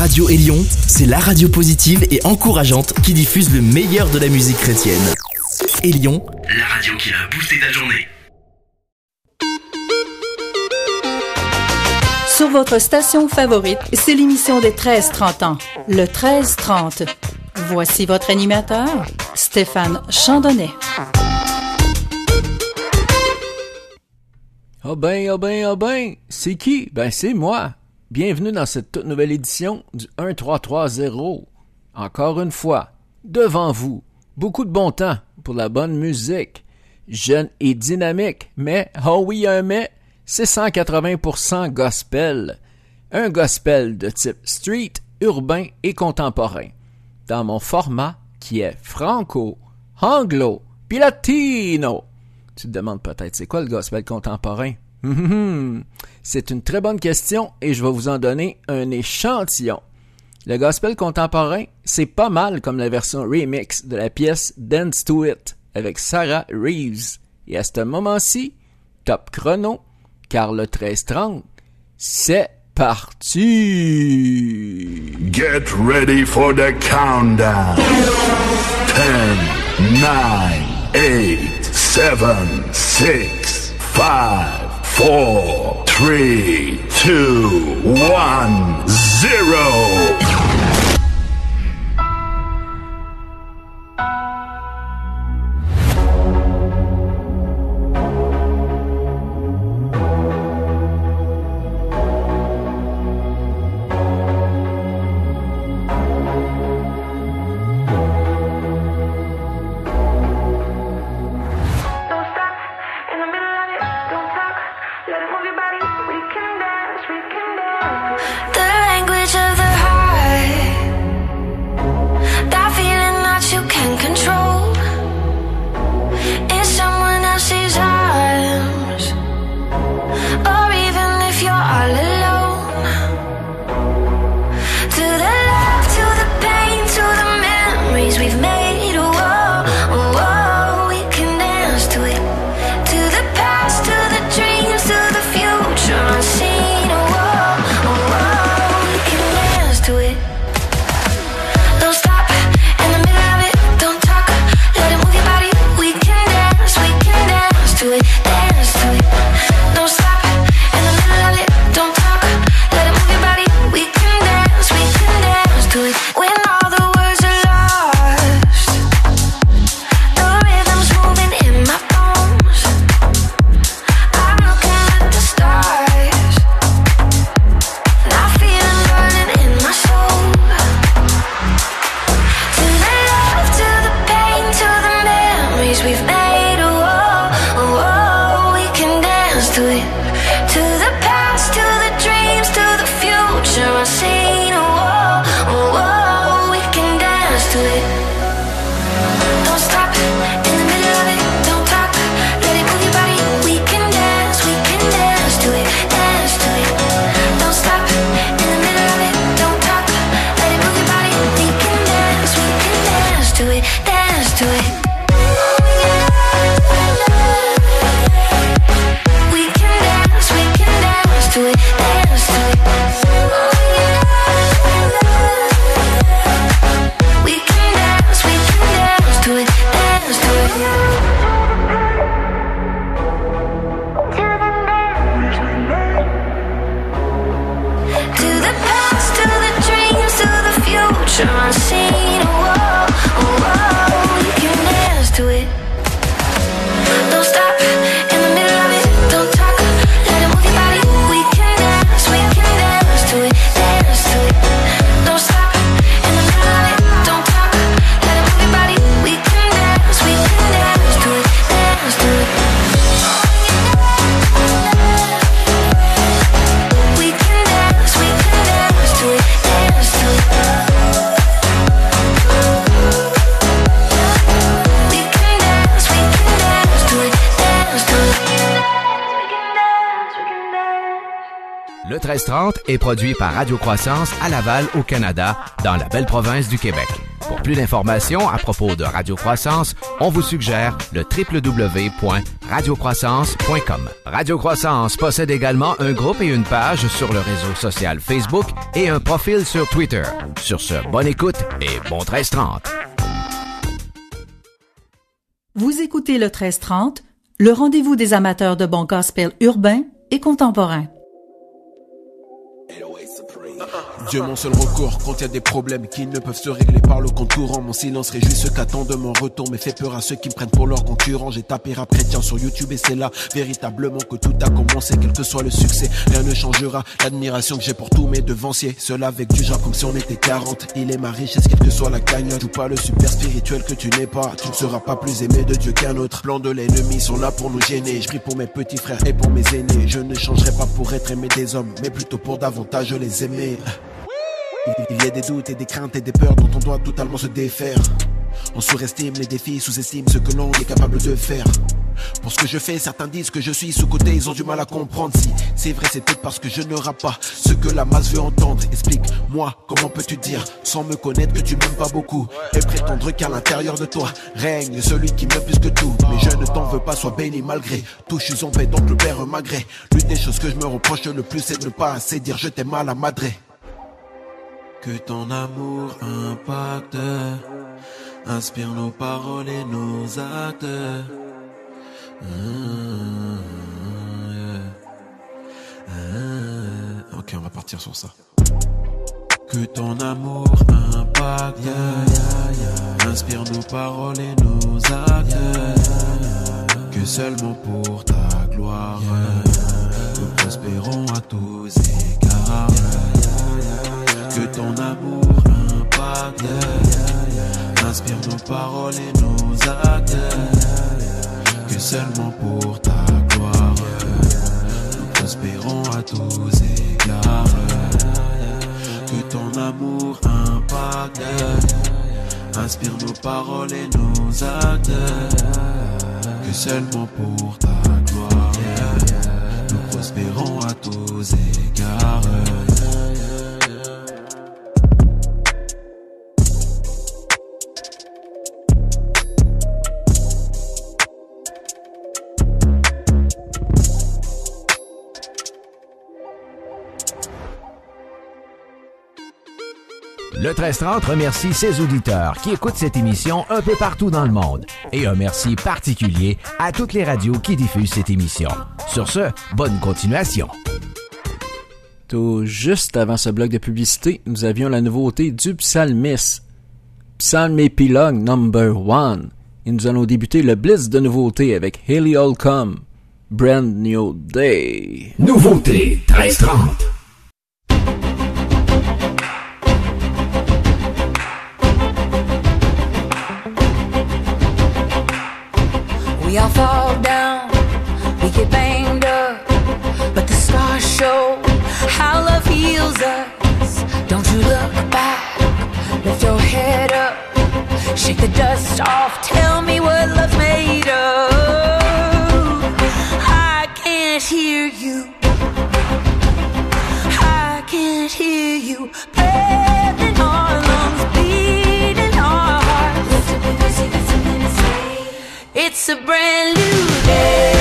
Radio Élion, c'est la radio positive et encourageante qui diffuse le meilleur de la musique chrétienne. Élion, la radio qui a boosté ta journée. Sur votre station favorite, c'est l'émission des 13-30 ans, le 13-30. Voici votre animateur, Stéphane Chandonnet. Ah ben, ah ben, ah ben, c'est qui? Ben c'est moi. Bienvenue dans cette toute nouvelle édition du 1330. Encore une fois, devant vous, beaucoup de bon temps pour la bonne musique. Jeune et dynamique, mais, oh oui, un mais, c'est 180% gospel. Un gospel de type street, urbain et contemporain. Dans mon format qui est franco, anglo, puis latino. Tu te demandes peut-être c'est quoi le gospel contemporain? C'est une très bonne question et je vais vous en donner un échantillon. Le gospel contemporain, c'est pas mal comme la version remix de la pièce Dance to It avec Sarah Reeves. Et à ce moment-ci, top chrono, car le 1330, c'est parti! Get ready for the countdown. 10, 9, 8, 7, 6, 5, four, three, two, one, zero. Est produit par Radio Croissance à Laval, au Canada, dans la belle province du Québec. Pour plus d'informations à propos de Radio Croissance, on vous suggère le www.radiocroissance.com. Radio Croissance possède également un groupe et une page sur le réseau social Facebook et un profil sur Twitter. Sur ce, bonne écoute et bon 1330. Vous écoutez le 1330, le rendez-vous des amateurs de bon gospel urbain et contemporain. Dieu mon seul recours quand y a des problèmes qui ne peuvent se régler par le contourant. Mon silence réjouit ceux qu'attendent mon retour, mais fait peur à ceux qui me prennent pour leur concurrent. J'ai tapé rap chrétien sur YouTube et c'est là véritablement que tout a commencé, quel que soit le succès. Rien ne changera l'admiration que j'ai pour tous mes devanciers. Cela avec du genre comme si on était 40. Il est ma richesse, quelle que soit la cagnotte. Joue pas le super spirituel que tu n'es pas. Tu ne seras pas plus aimé de Dieu qu'un autre. Plans de l'ennemi sont là pour nous gêner. Je prie pour mes petits frères et pour mes aînés. Je ne changerai pas pour être aimé des hommes, mais plutôt pour davantage les aimer. Il y a des doutes et des craintes et des peurs dont on doit totalement se défaire. On surestime les défis, sous-estime ce que l'on est capable de faire. Pour ce que je fais, certains disent que je suis sous-côté, ils ont du mal à comprendre si c'est vrai, c'est peut-être parce que je ne rappe pas ce que la masse veut entendre. Explique-moi, comment peux-tu dire, sans me connaître, que tu m'aimes pas beaucoup? Et prétendre qu'à l'intérieur de toi règne celui qui m'aime plus que tout. Mais je ne t'en veux pas, sois béni malgré tout. Je suis en paix, donc le père malgré. L'une des choses que je me reproche le plus, c'est de ne pas assez dire je t'aime à la madré. Que ton amour impacte, inspire nos paroles et nos actes. Ok, on va partir sur ça. Que ton amour impacte, inspire nos paroles et nos actes. Que seulement pour ta gloire, nous prospérons à tous égards. Ton amour impacte, inspire nos paroles et nos actes. Que seulement pour ta gloire, nous prospérons à tous égards. Que ton amour impacte, inspire nos paroles et nos actes. Que seulement pour ta gloire, nous prospérons à tous égards. Le 1330 remercie ses auditeurs qui écoutent cette émission un peu partout dans le monde. Et un merci particulier à toutes les radios qui diffusent cette émission. Sur ce, bonne continuation. Tout juste avant ce bloc de publicité, nous avions la nouveauté du psalmiste. Psalm Epilogue Number 1. Et nous allons débuter le blitz de nouveautés avec Haley Holcomb. Brand New Day. Nouveauté 1330. Off, tell me what love's made of. I can't hear you, I can't hear you, breath in our lungs, beating our hearts. It's a brand new day.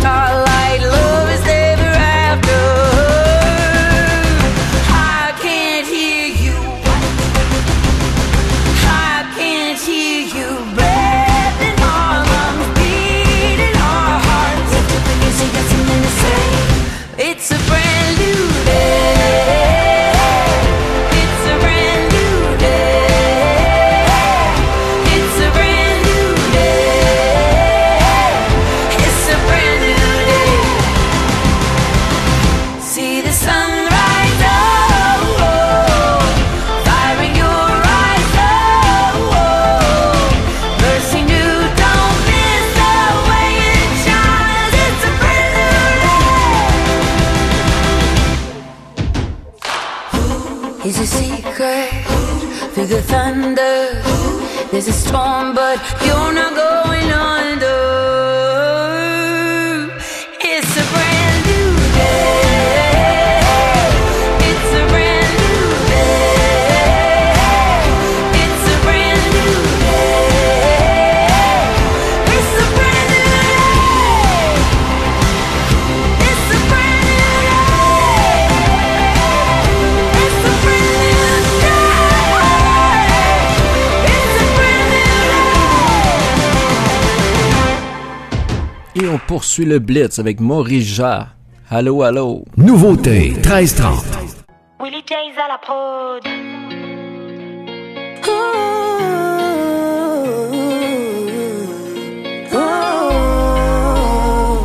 Starlight, le Blitz avec Maurice Jarre. Allô, allô. Nouveauté 1330. Willie Jays à la prod.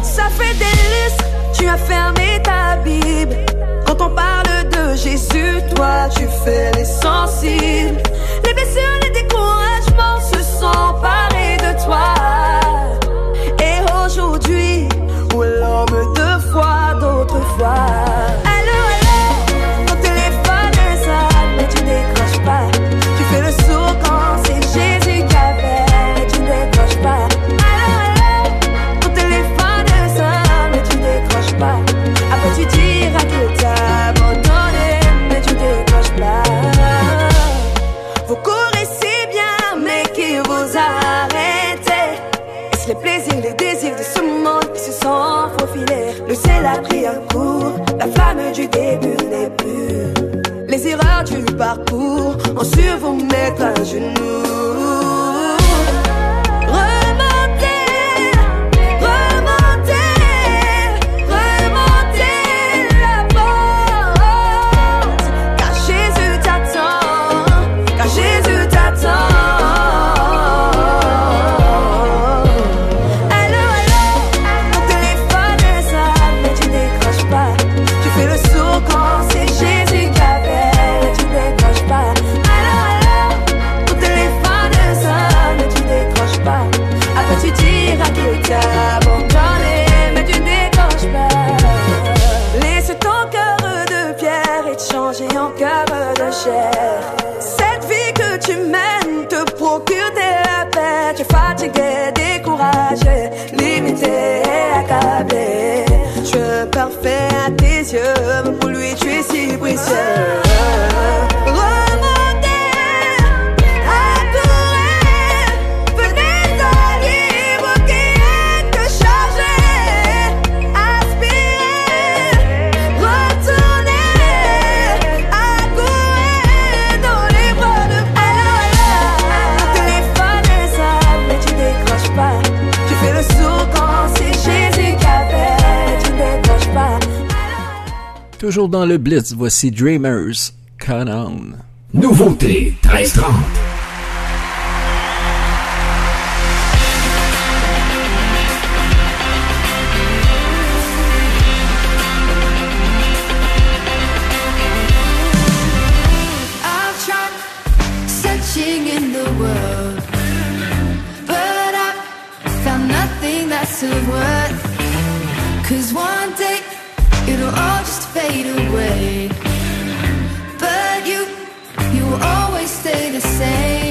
Ça fait des listes, tu as fermé ta Bible. Quand on parle de Jésus, toi tu fais les sensibles. Parcours ont su vous mettre à genoux. Toujours dans le Blitz, voici Dreamers, Canon. Nouveauté 1330. fade away. But you, you always stay the same.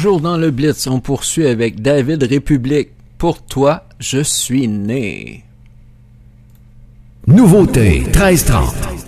Toujours dans le Blitz, on poursuit avec David République. Pour toi, je suis né. Nouveauté 1330.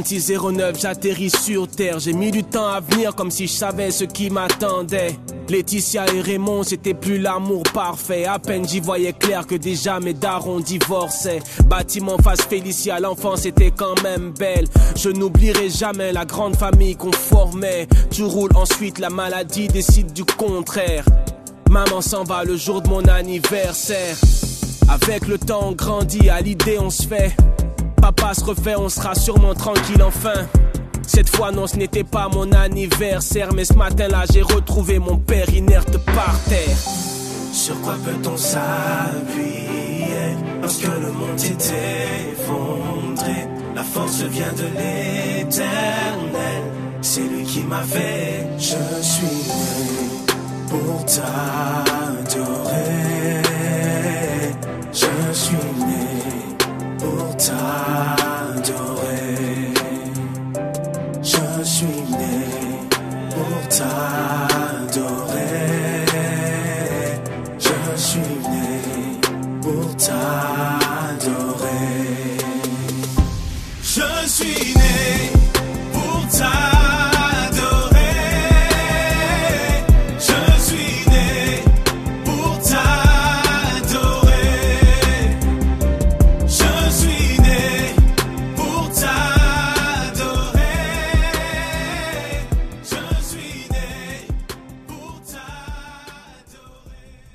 2609, j'atterris sur terre. J'ai mis du temps à venir comme si je savais ce qui m'attendait. Laetitia et Raymond, c'était plus l'amour parfait. À peine j'y voyais clair que déjà mes darons divorçaient. Bâtiment face Félicia, l'enfance était quand même belle. Je n'oublierai jamais la grande famille qu'on formait. Tu roules ensuite, la maladie décide du contraire. Maman s'en va le jour de mon anniversaire. Avec le temps, on grandit, à l'idée on se fait papa se refait, on sera sûrement tranquille enfin. Cette fois, non, ce n'était pas mon anniversaire, mais ce matin-là, j'ai retrouvé mon père inerte par terre. Sur quoi peut-on s'appuyer lorsque le monde est effondré? La force vient de l'éternel, c'est lui qui m'a fait. Je suis né pour t'adorer. Je suis né pour t'adorer. Je suis né pour t'adorer. Je suis né pour t'adorer.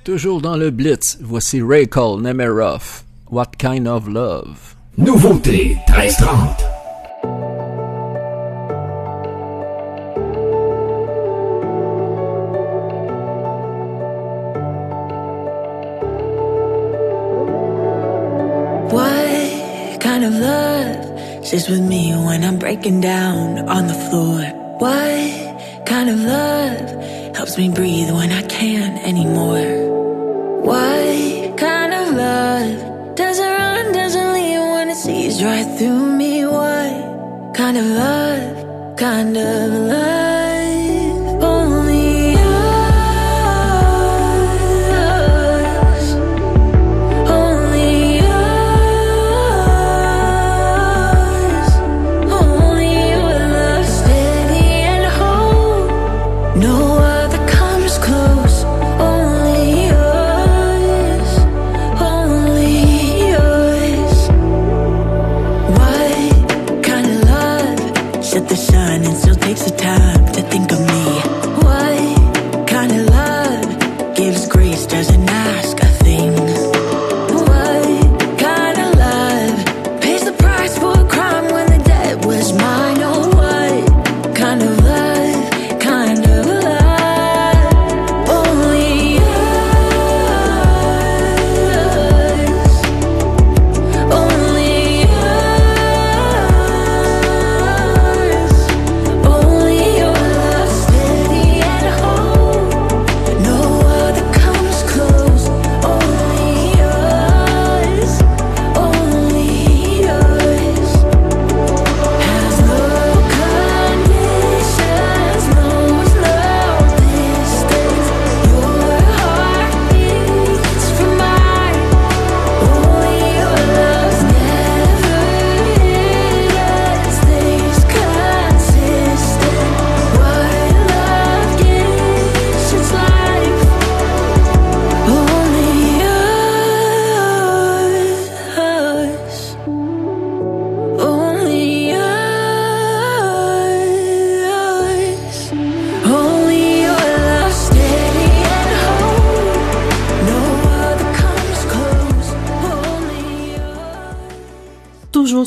Toujours dans le Blitz, voici Ray Cole Nemiroff. What kind of love? Nouveauté 1330. What kind of love sits with me when I'm breaking down on the floor? What kind of love helps me breathe when I can't anymore? What kind of love doesn't run, doesn't leave when it sees right through me? What kind of love, kind of love?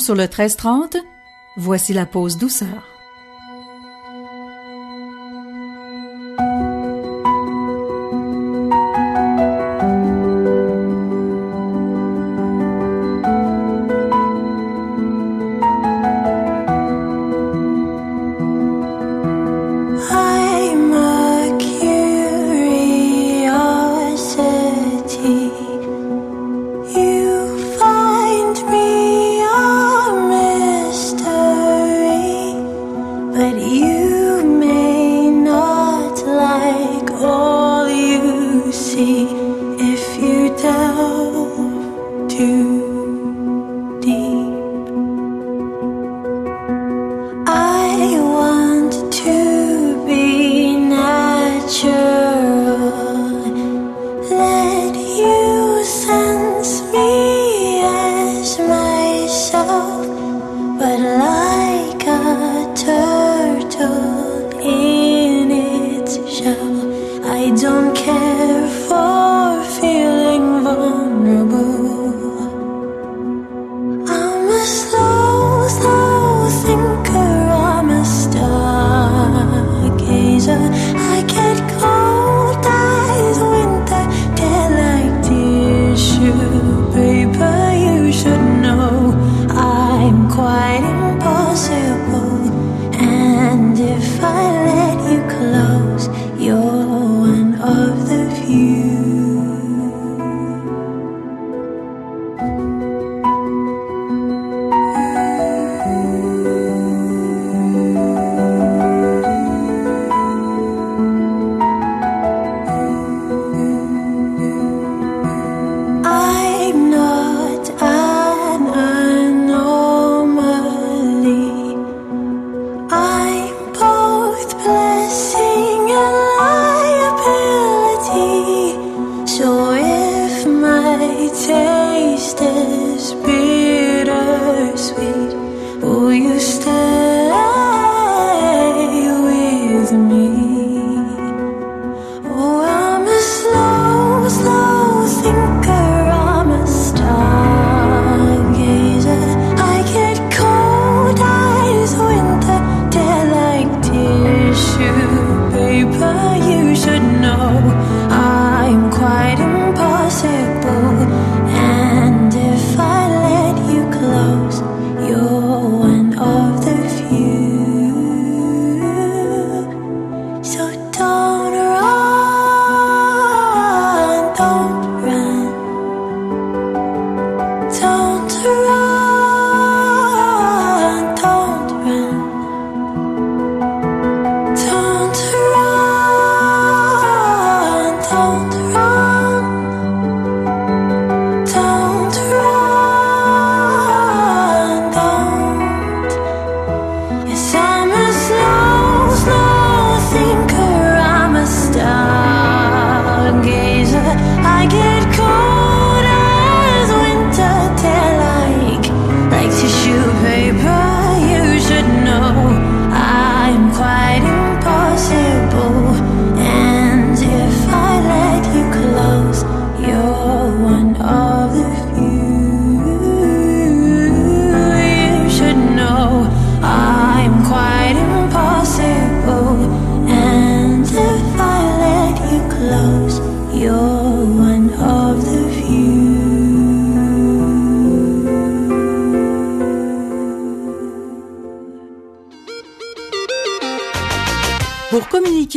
Sur le 1330, voici la pause douceur.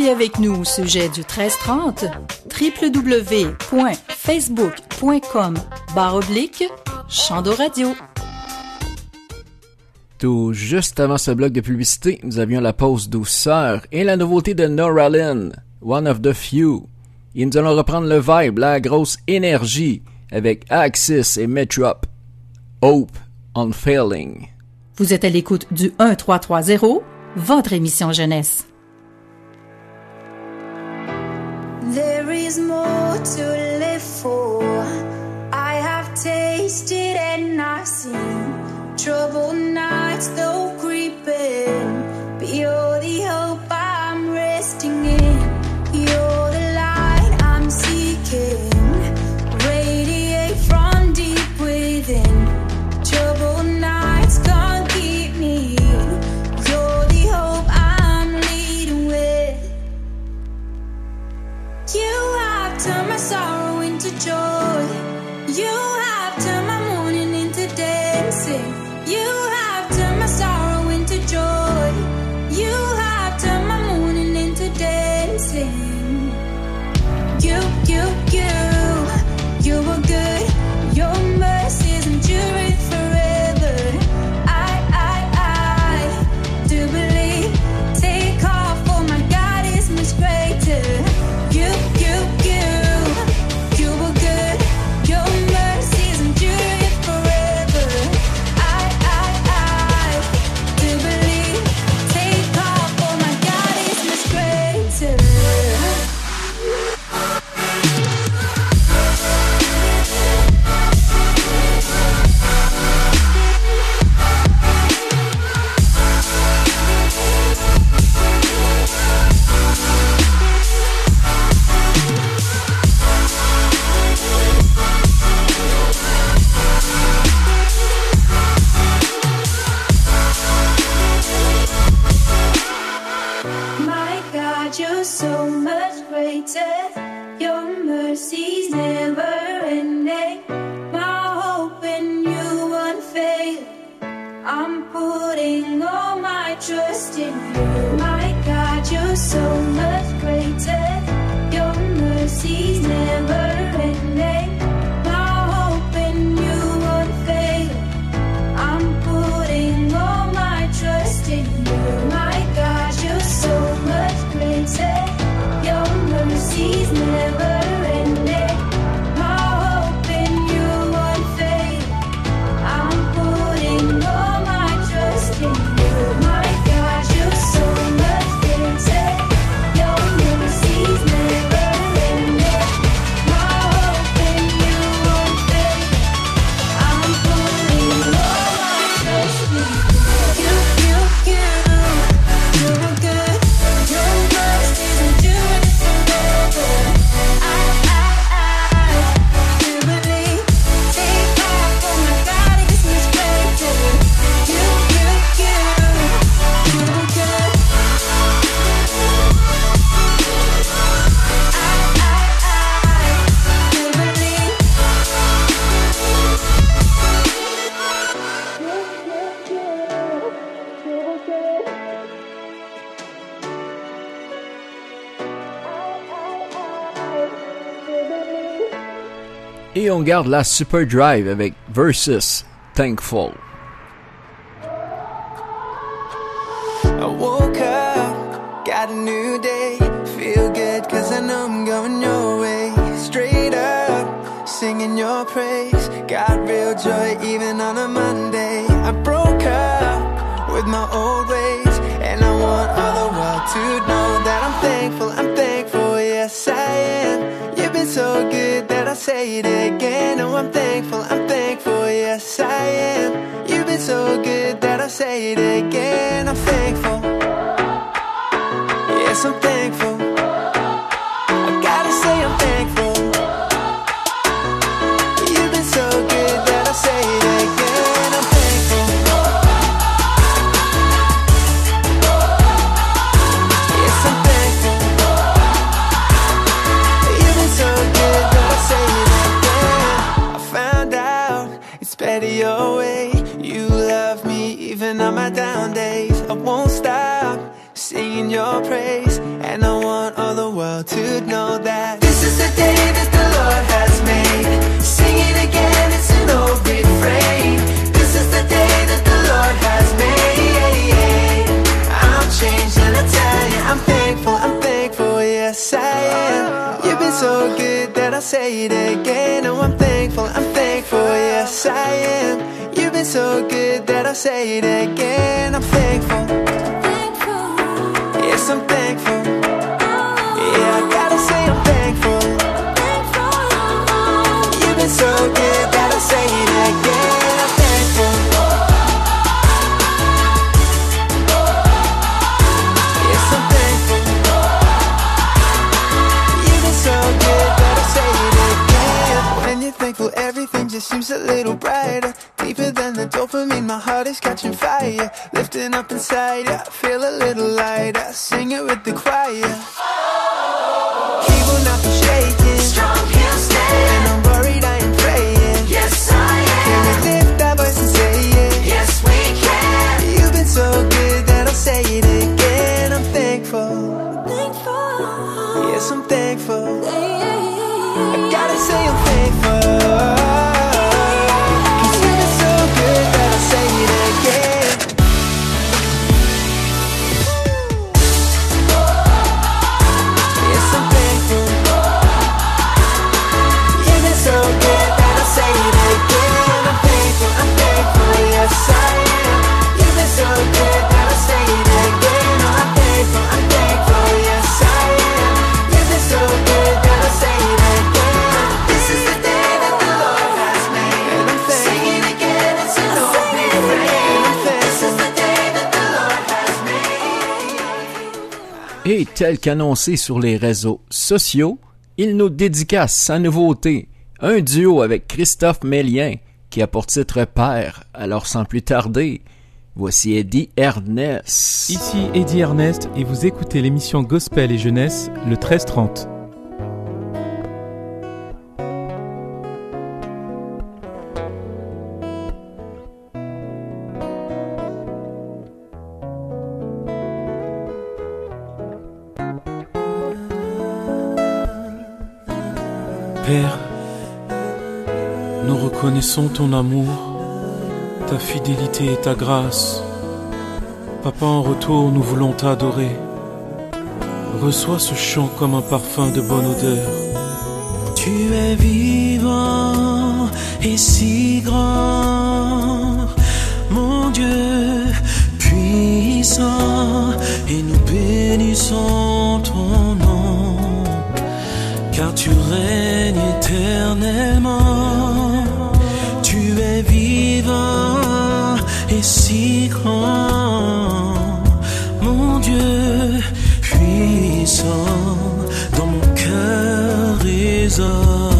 Avec nous au sujet du 1330, www.facebook.com barre oblique Radio. Tout juste avant ce bloc de publicité, nous avions la pause douceur et la nouveauté de Nora Lynn, One of the Few. Et nous allons reprendre le vibe, la grosse énergie, avec Axis et Metrop. Hope Unfailing. Vous êtes à l'écoute du 1330, votre émission jeunesse. There is more to live for. I have tasted and I've seen troubled nights though creeping. But you're the hope I'm resting in. Turned my sorrow into joy. You have turned my mourning into dancing. You on garde la Super Drive avec Versus Thankful. say it again. Oh, I'm thankful, I'm thankful, yes, I am. You've been so good that I'll say it again. I'm thankful, yes, I'm thankful. say it again. tel qu'annoncé sur les réseaux sociaux, il nous dédicace sa nouveauté, un duo avec Christophe Mélien, qui a pour titre Père. Alors sans plus tarder, voici Eddie Ernest. Ici Eddie Ernest et vous écoutez l'émission Gospel et Jeunesse, le 1330. sont ton amour, ta fidélité et ta grâce. Papa, en retour, nous voulons t'adorer. Reçois ce chant comme un parfum de bonne odeur. Tu es vivant et si grand, mon Dieu puissant, et nous bénissons ton nom, car tu règnes éternellement es vivant et si grand, mon Dieu puissant, dans mon cœur résonne.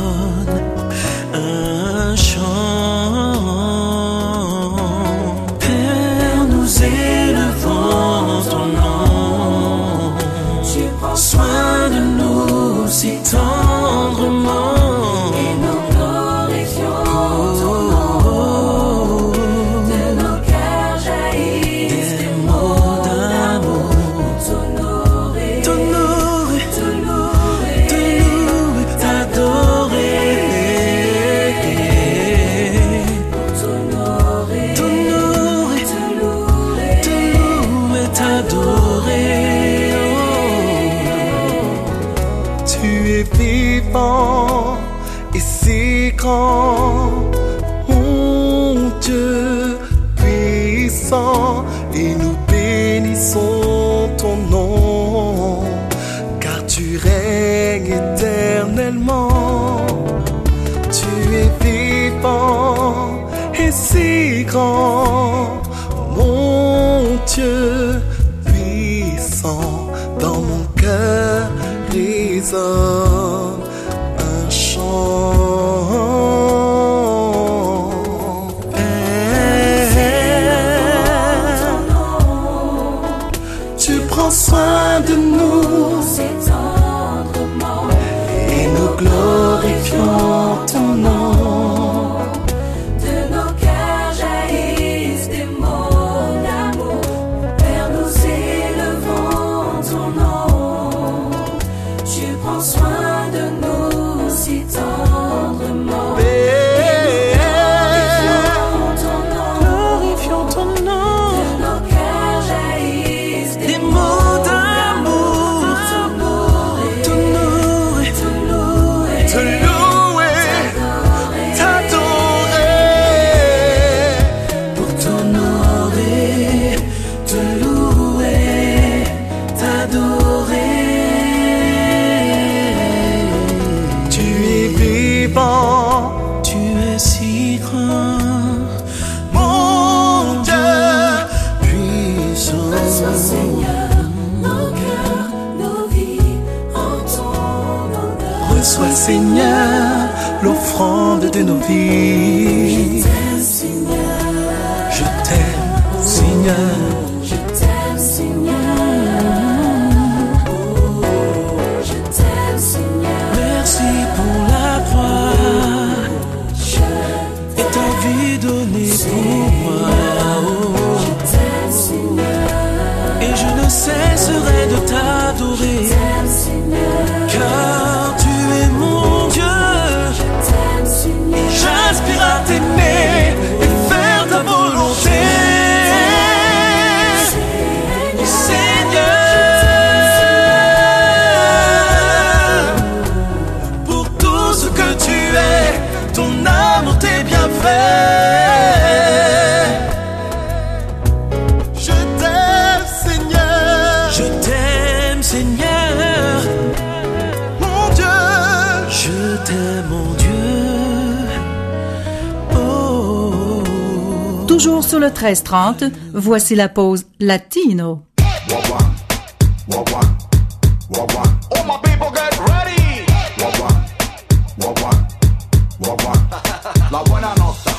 voici la pause latino.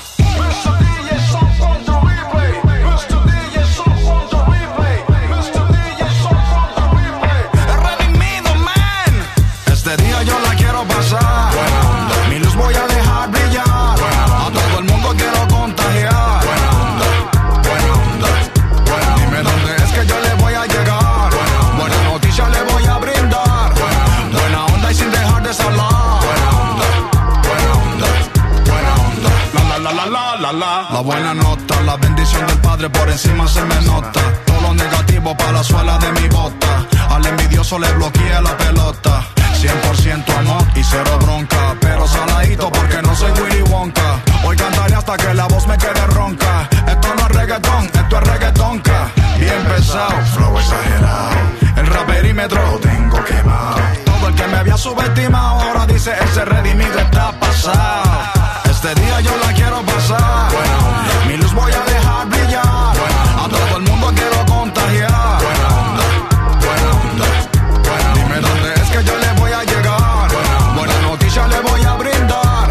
por encima se me nota. Todo lo negativo para la suela de mi bota. Al envidioso le bloquea la pelota. 100% amor y cero bronca. Pero saladito porque no soy Willy Wonka. Hoy cantaré hasta que la voz me quede ronca. Esto no es reggaetón, esto es reggaetonca. Bien pesado, flow exagerado. El raperímetro lo tengo quemado. Todo el que me había subestimado ahora dice ese redimido está pasado. Este día yo la quiero pasar. Mi luz voy a dejar brillar. A todo el mundo quiero contagiar. Buena onda. Dime dónde es que yo le voy a llegar. Buena noticia le voy a brindar.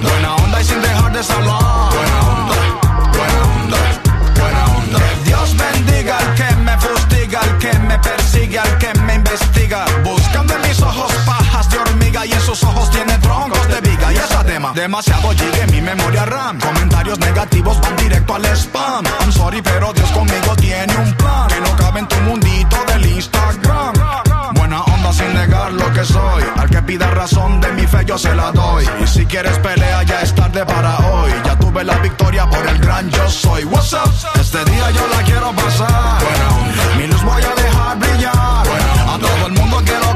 Buena onda y sin dejar de hablar. Buena onda. Buena onda. Buena onda. Dios bendiga al que me fustiga, al que me persigue, al que me investiga. Buscando en mis ojos pajas de hormiga y en sus ojos tiene demasiado llegue mi memoria RAM. Comentarios negativos van directo al spam. I'm sorry, pero Dios conmigo tiene un plan que no cabe en tu mundito del Instagram. Buena onda sin negar lo que soy. Al que pida razón de mi fe yo se la doy. Y si quieres pelea ya es tarde para hoy. Ya tuve la victoria por el gran yo soy. What's up? Este día yo la quiero pasar. Mi luz voy a dejar brillar. A todo el mundo quiero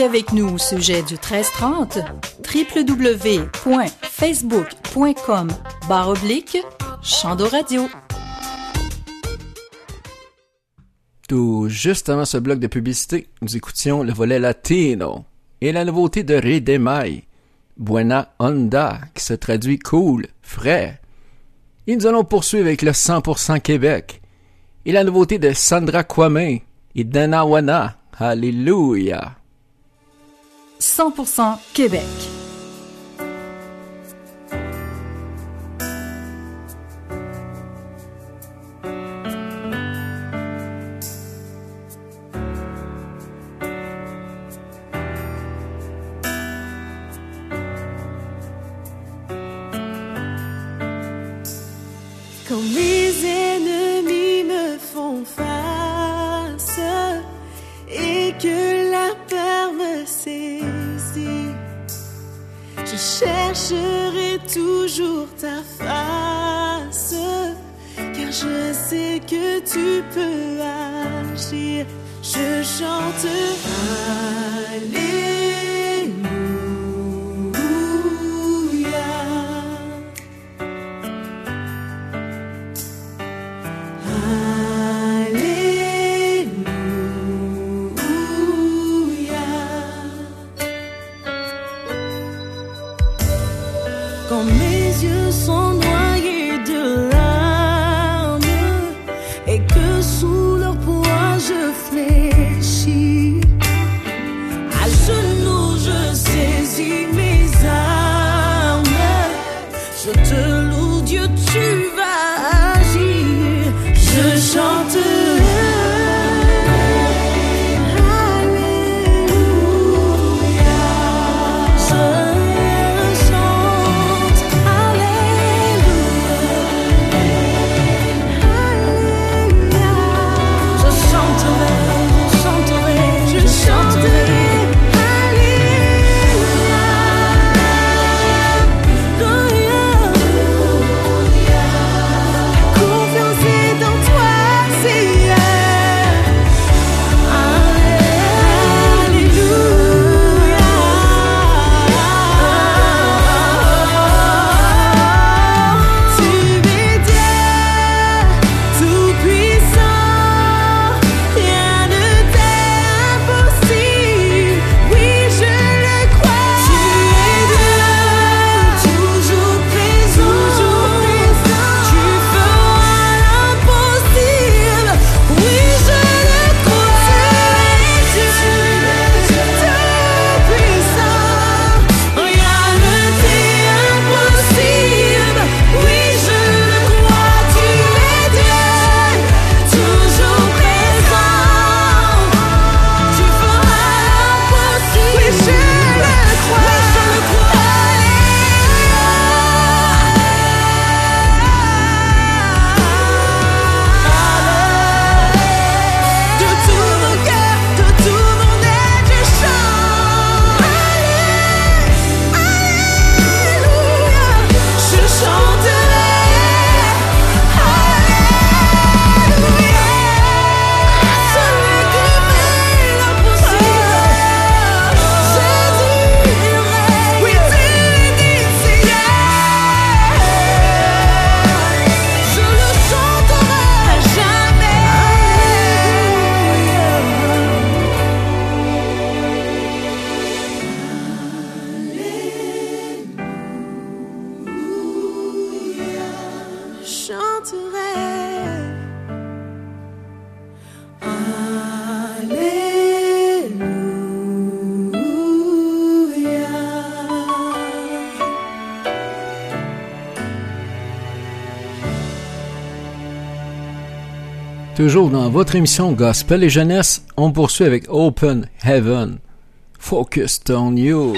Avec nous au sujet du 1330, www.facebook.com barre oblique Chando Radio. Tout juste avant ce bloc de publicité, nous écoutions le volet latino et la nouveauté de Redemai, Buena Onda, qui se traduit cool, frais. Et nous allons poursuivre avec le 100% Québec et la nouveauté de Sandra Kwame et Danawana, Alléluia. 100% Québec. Chercherai toujours ta face, car je sais que tu peux agir. Je chante Toujours dans votre émission Gospel et Jeunesse, on poursuit avec Open Heaven. Focused on you.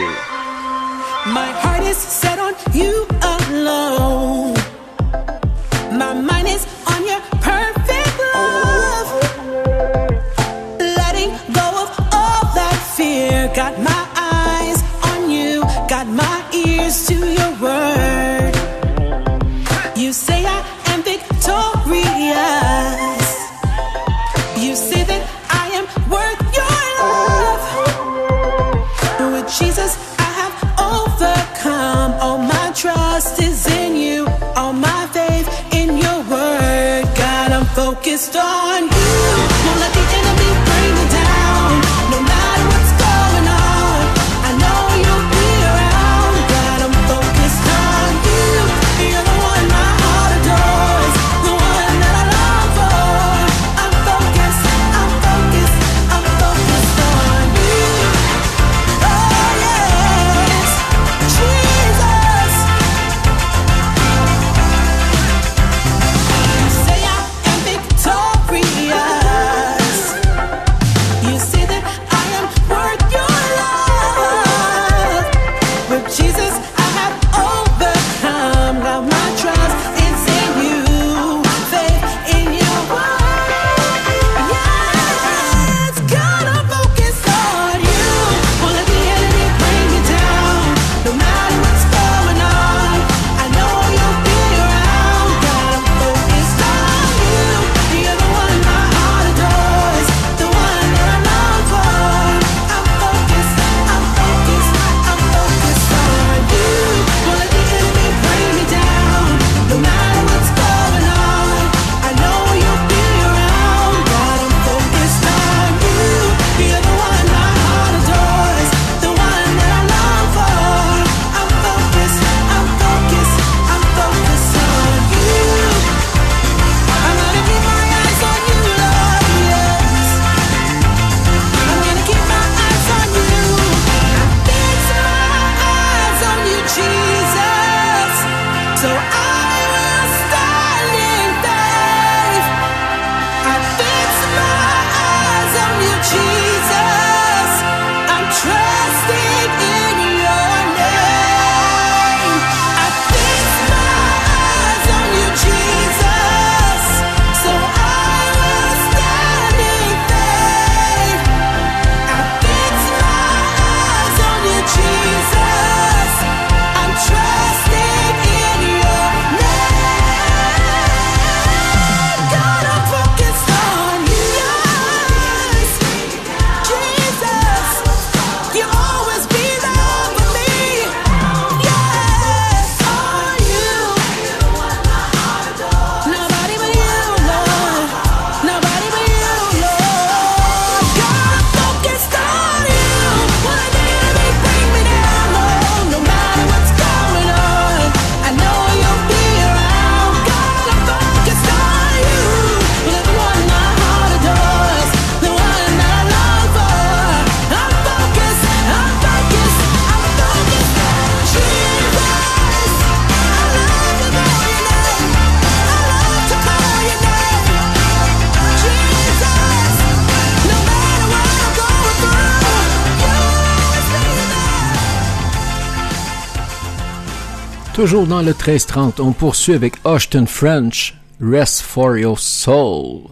Toujours dans le 1330, on poursuit avec Austin French, Rest for Your Soul.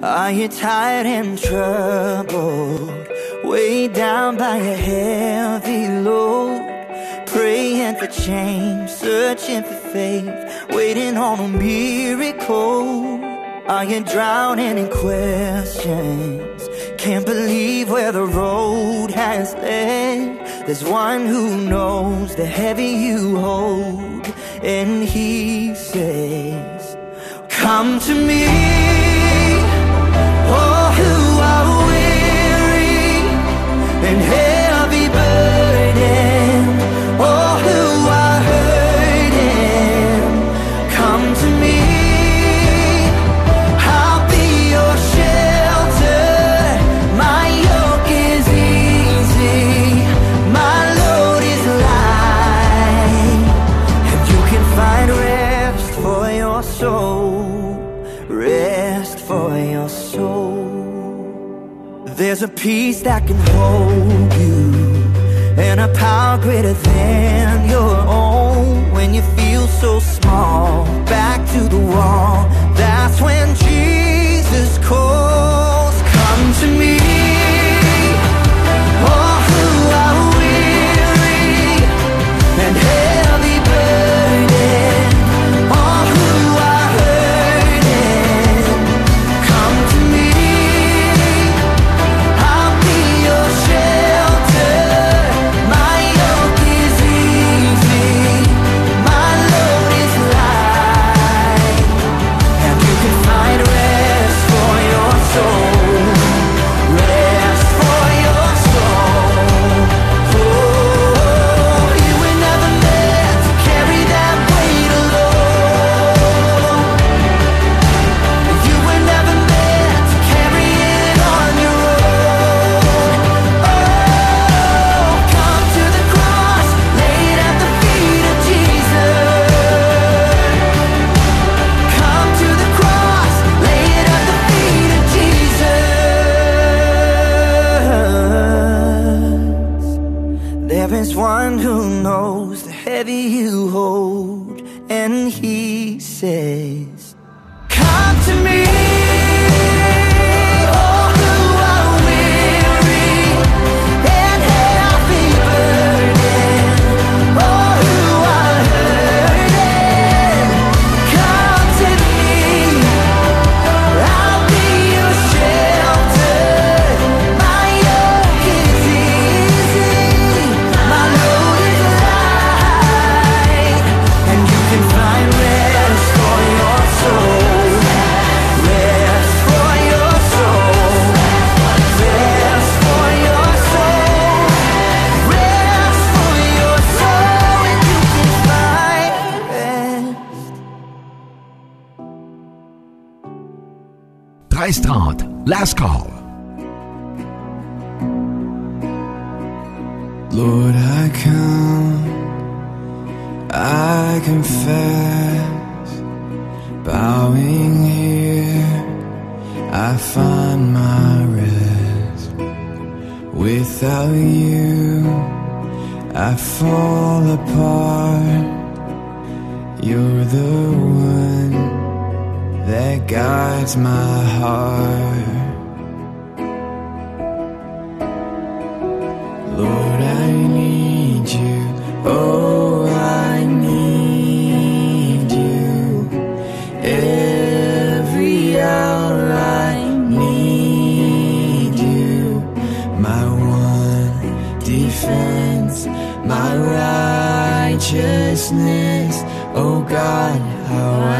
Are you tired and troubled? Way down by a heavy load. Praying for change, searching for faith, waiting on a miracle. Are you drowning in questions? can't believe where the road has led There's one who knows the heavy you hold And he says, come to me Oh, who are weary and heavy There's a peace that can hold you And a power greater than your own. When you feel so small Back to the wall. That's when Jesus calls Come to me. I confess, bowing here, I find my rest. Without you, I fall apart. You're the one that guides my heart. Lord, righteousness. Oh God, how I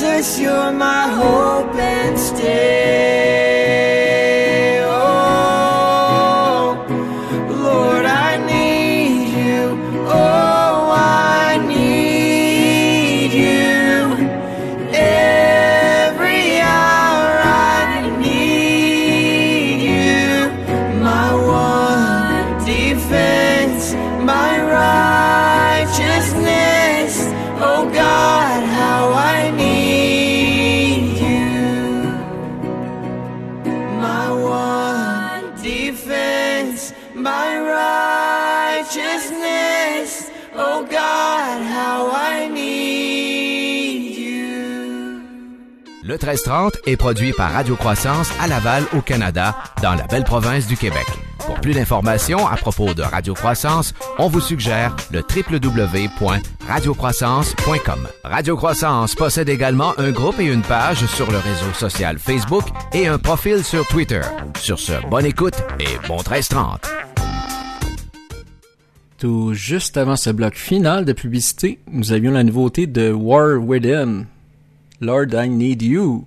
Jesus, you're my hope and stay. 1330 est produit par Radio Croissance à Laval, au Canada, dans la belle province du Québec. Pour plus d'informations à propos de Radio Croissance, on vous suggère le www.radiocroissance.com. Radio Croissance possède également un groupe et une page sur le réseau social Facebook et un profil sur Twitter. Sur ce, bonne écoute et bon 1330. Tout juste avant ce bloc final de publicité, nous avions la nouveauté de War Within, Lord I Need You.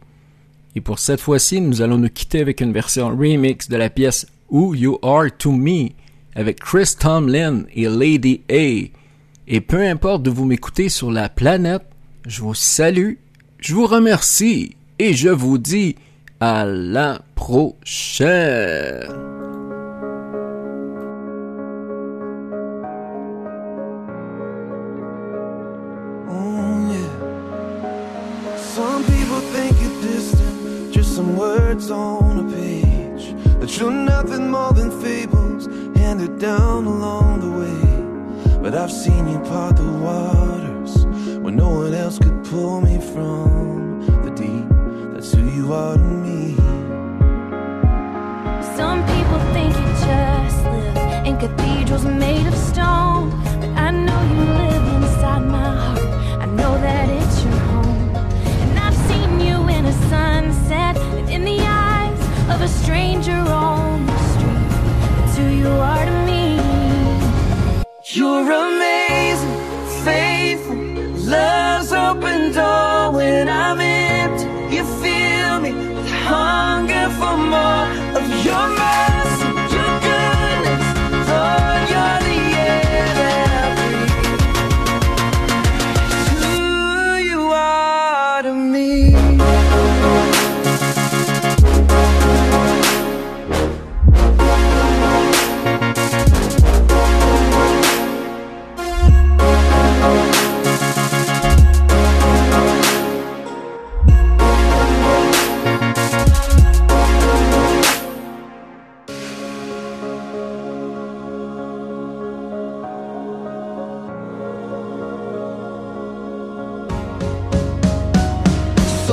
Et pour cette fois-ci, nous allons nous quitter avec une version remix de la pièce Who You Are to Me avec Chris Tomlin et Lady A. Et peu importe de vous m'écouter sur la planète, je vous salue, je vous remercie et je vous dis à la prochaine. Words on a page. That you're nothing more than fables handed down along the way. But I've seen you part the waters Where no one else could pull me from the deep. That's who you are to me. Some people think you just live in cathedrals made of stone. But I know you live inside my heart. I know that sunset in the eyes of a stranger on the street. That's who you are to me. You're amazing, faithful, love's open door when I'm empty. You fill me with hunger for more of your mercy,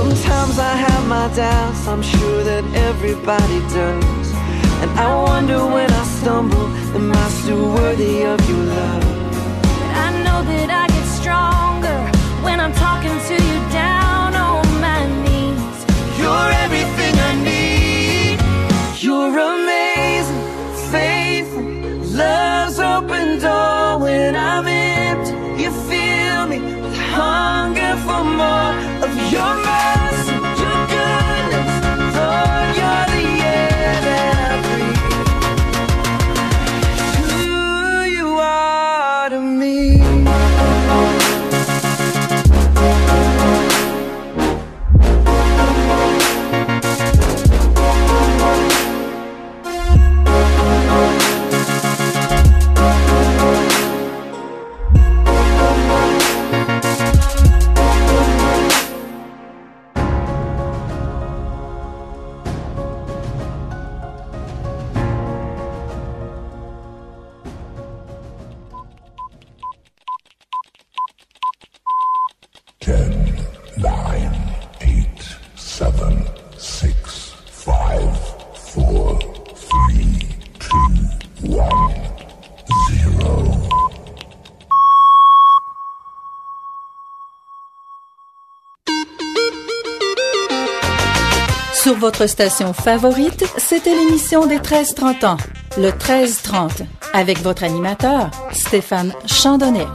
Sometimes I have my doubts, I'm sure that everybody does. And I wonder when I stumble, am I still worthy of your love? But I know that I get stronger when I'm talking to you down on my knees. You're everything I need. You're amazing, faithful, love's open door when I'm empty. You fill me with hunger for more of your votre station favorite, c'était l'émission des 13-30 ans, le 13-30, avec votre animateur, Stéphane Chandonnet.